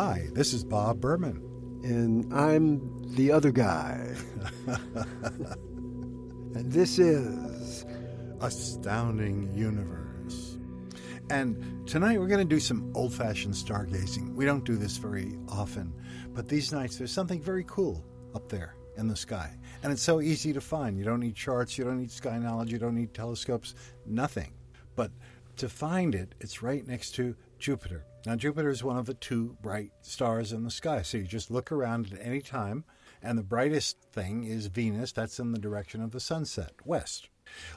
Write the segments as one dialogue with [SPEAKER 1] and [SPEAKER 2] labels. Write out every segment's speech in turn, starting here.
[SPEAKER 1] Hi, this is Bob Berman.
[SPEAKER 2] And I'm the other guy. and this is
[SPEAKER 1] Astounding Universe. And tonight we're going to do some old fashioned stargazing. We don't do this very often, but these nights there's something very cool up there in the sky. And it's so easy to find. You don't need charts, you don't need sky knowledge, you don't need telescopes, nothing. But to find it, it's right next to Jupiter. Now, Jupiter is one of the two bright stars in the sky. So you just look around at any time, and the brightest thing is Venus. That's in the direction of the sunset, west.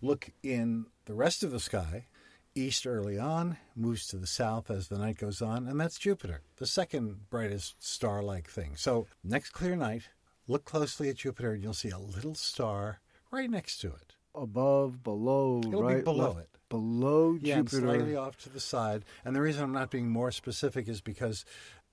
[SPEAKER 1] Look in the rest of the sky, east early on, moves to the south as the night goes on, and that's Jupiter, the second brightest star like thing. So, next clear night, look closely at Jupiter, and you'll see a little star right next to it.
[SPEAKER 2] Above, below,
[SPEAKER 1] It'll
[SPEAKER 2] right,
[SPEAKER 1] be below
[SPEAKER 2] left,
[SPEAKER 1] it.
[SPEAKER 2] below
[SPEAKER 1] Yeah,
[SPEAKER 2] Jupiter.
[SPEAKER 1] slightly off to the side. And the reason I'm not being more specific is because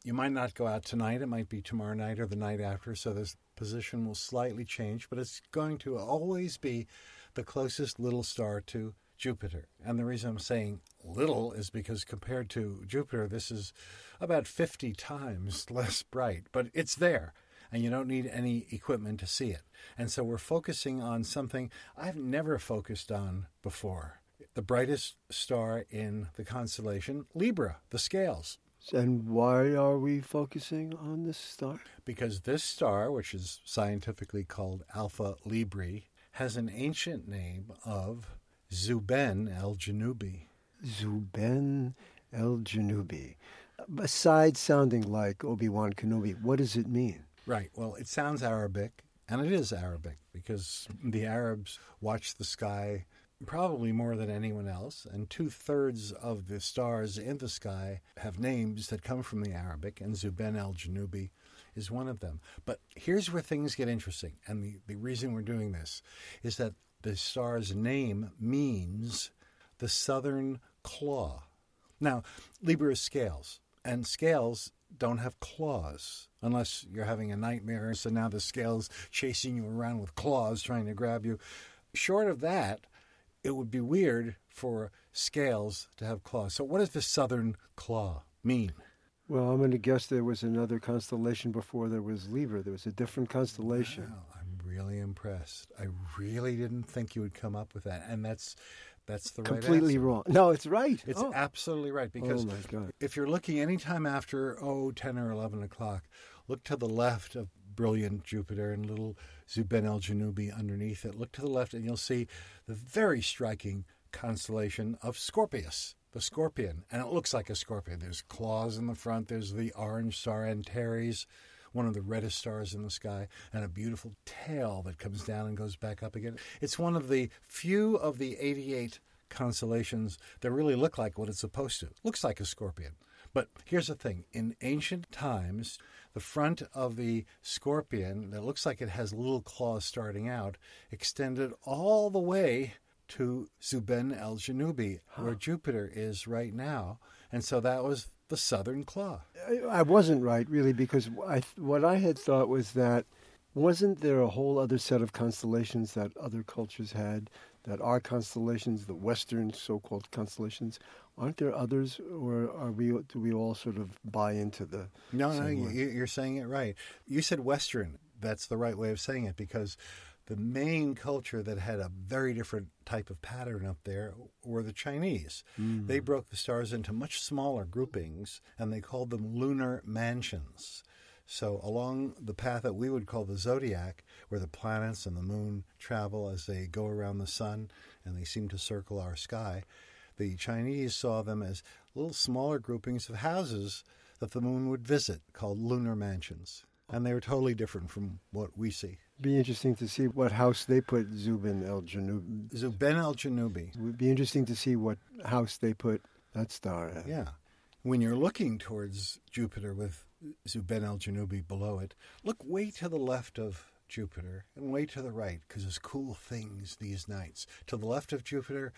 [SPEAKER 1] you might not go out tonight. It might be tomorrow night or the night after. So this position will slightly change, but it's going to always be the closest little star to Jupiter. And the reason I'm saying little is because compared to Jupiter, this is about 50 times less bright, but it's there. And you don't need any equipment to see it. And so we're focusing on something I've never focused on before the brightest star in the constellation Libra, the scales.
[SPEAKER 2] And why are we focusing on this star?
[SPEAKER 1] Because this star, which is scientifically called Alpha Librae, has an ancient name of Zuben el Janubi.
[SPEAKER 2] Zuben el Janubi. Besides sounding like Obi Wan Kenobi, what does it mean?
[SPEAKER 1] Right. Well, it sounds Arabic, and it is Arabic because the Arabs watch the sky probably more than anyone else, and two thirds of the stars in the sky have names that come from the Arabic, and Zuben el Janubi is one of them. But here's where things get interesting, and the, the reason we're doing this is that the star's name means the southern claw. Now, Libra is scales, and scales don't have claws unless you're having a nightmare. So now the scales chasing you around with claws trying to grab you. Short of that, it would be weird for scales to have claws. So, what does the southern claw mean?
[SPEAKER 2] Well, I'm going to guess there was another constellation before there was Libra. There was a different constellation.
[SPEAKER 1] Wow, I'm really impressed. I really didn't think you would come up with that, and that's that's the right
[SPEAKER 2] Completely
[SPEAKER 1] answer.
[SPEAKER 2] wrong. No, it's right.
[SPEAKER 1] It's
[SPEAKER 2] oh.
[SPEAKER 1] absolutely right because
[SPEAKER 2] oh my God.
[SPEAKER 1] if you're looking anytime after oh 10 or 11 o'clock look to the left of brilliant jupiter and little zuben el janubi underneath it look to the left and you'll see the very striking constellation of scorpius the scorpion and it looks like a scorpion there's claws in the front there's the orange star antares one of the reddest stars in the sky, and a beautiful tail that comes down and goes back up again. It's one of the few of the 88 constellations that really look like what it's supposed to. Looks like a scorpion. But here's the thing in ancient times, the front of the scorpion that looks like it has little claws starting out extended all the way to Zuben el Janubi, where Jupiter is right now. And so that was the southern claw.
[SPEAKER 2] I- I wasn't right, really, because I, what I had thought was that wasn't there a whole other set of constellations that other cultures had, that our constellations, the Western so-called constellations, aren't there others, or are we? Do we all sort of buy into the?
[SPEAKER 1] No, no,
[SPEAKER 2] same
[SPEAKER 1] you-
[SPEAKER 2] way?
[SPEAKER 1] you- you're saying it right. You said Western. That's the right way of saying it because the main culture that had a very different type of pattern up there were the Chinese. Hmm. They broke the stars into much smaller groupings and they called them lunar mansions. So, along the path that we would call the zodiac, where the planets and the moon travel as they go around the sun and they seem to circle our sky, the Chinese saw them as little smaller groupings of houses that the moon would visit called lunar mansions. And they were totally different from what we see.
[SPEAKER 2] Be interesting to see what house they put Zubin El Janubi.
[SPEAKER 1] Zuben el Janubi.
[SPEAKER 2] It would be interesting to see what house they put that star at.
[SPEAKER 1] Yeah. When you're looking towards Jupiter with Zuben el Janubi below it, look way to the left of Jupiter and way to the right because there's cool things these nights. To the left of Jupiter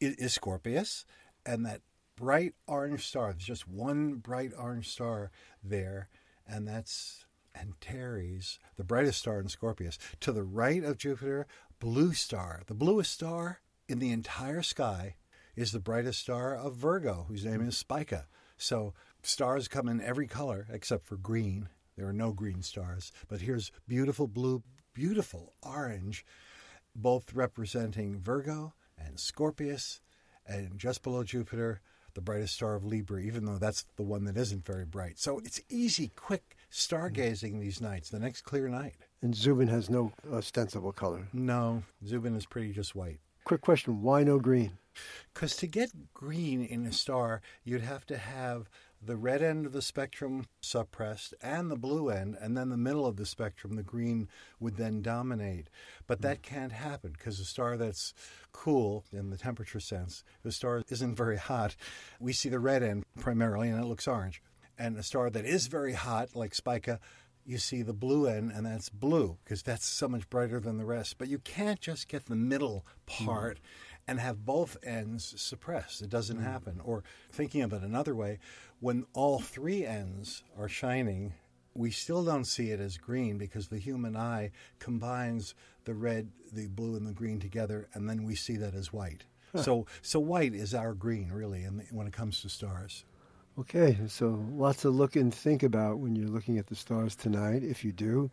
[SPEAKER 1] is Scorpius, and that bright orange star. There's just one bright orange star there, and that's Antares, the brightest star in Scorpius. To the right of Jupiter, blue star. The bluest star in the entire sky is the brightest star of Virgo, whose name is Spica. So stars come in every color except for green. There are no green stars. But here's beautiful blue, beautiful orange, both representing Virgo and Scorpius. And just below Jupiter, the brightest star of Libra, even though that's the one that isn't very bright. So it's easy, quick stargazing these nights, the next clear night.
[SPEAKER 2] And Zubin has no ostensible color.
[SPEAKER 1] No, Zubin is pretty just white.
[SPEAKER 2] Quick question why no green?
[SPEAKER 1] Because to get green in a star, you'd have to have the red end of the spectrum suppressed and the blue end, and then the middle of the spectrum, the green, would then dominate. But that can't happen because a star that's cool in the temperature sense, the star isn't very hot. We see the red end primarily, and it looks orange. And a star that is very hot, like Spica, you see the blue end, and that's blue because that's so much brighter than the rest. But you can't just get the middle part. Mm and have both ends suppressed. It doesn't mm. happen. Or thinking of it another way, when all three ends are shining, we still don't see it as green because the human eye combines the red, the blue, and the green together, and then we see that as white. Huh. So, so white is our green, really, when it comes to stars.
[SPEAKER 2] Okay, so lots to look and think about when you're looking at the stars tonight, if you do,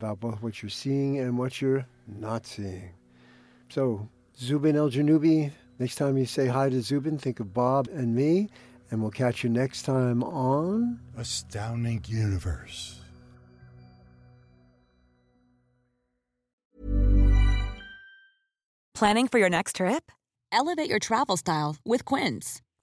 [SPEAKER 2] about both what you're seeing and what you're not seeing. So, Zubin El Janubi. Next time you say hi to Zubin, think of Bob and me, and we'll catch you next time on
[SPEAKER 1] Astounding Universe.
[SPEAKER 3] Planning for your next trip? Elevate your travel style with Quince.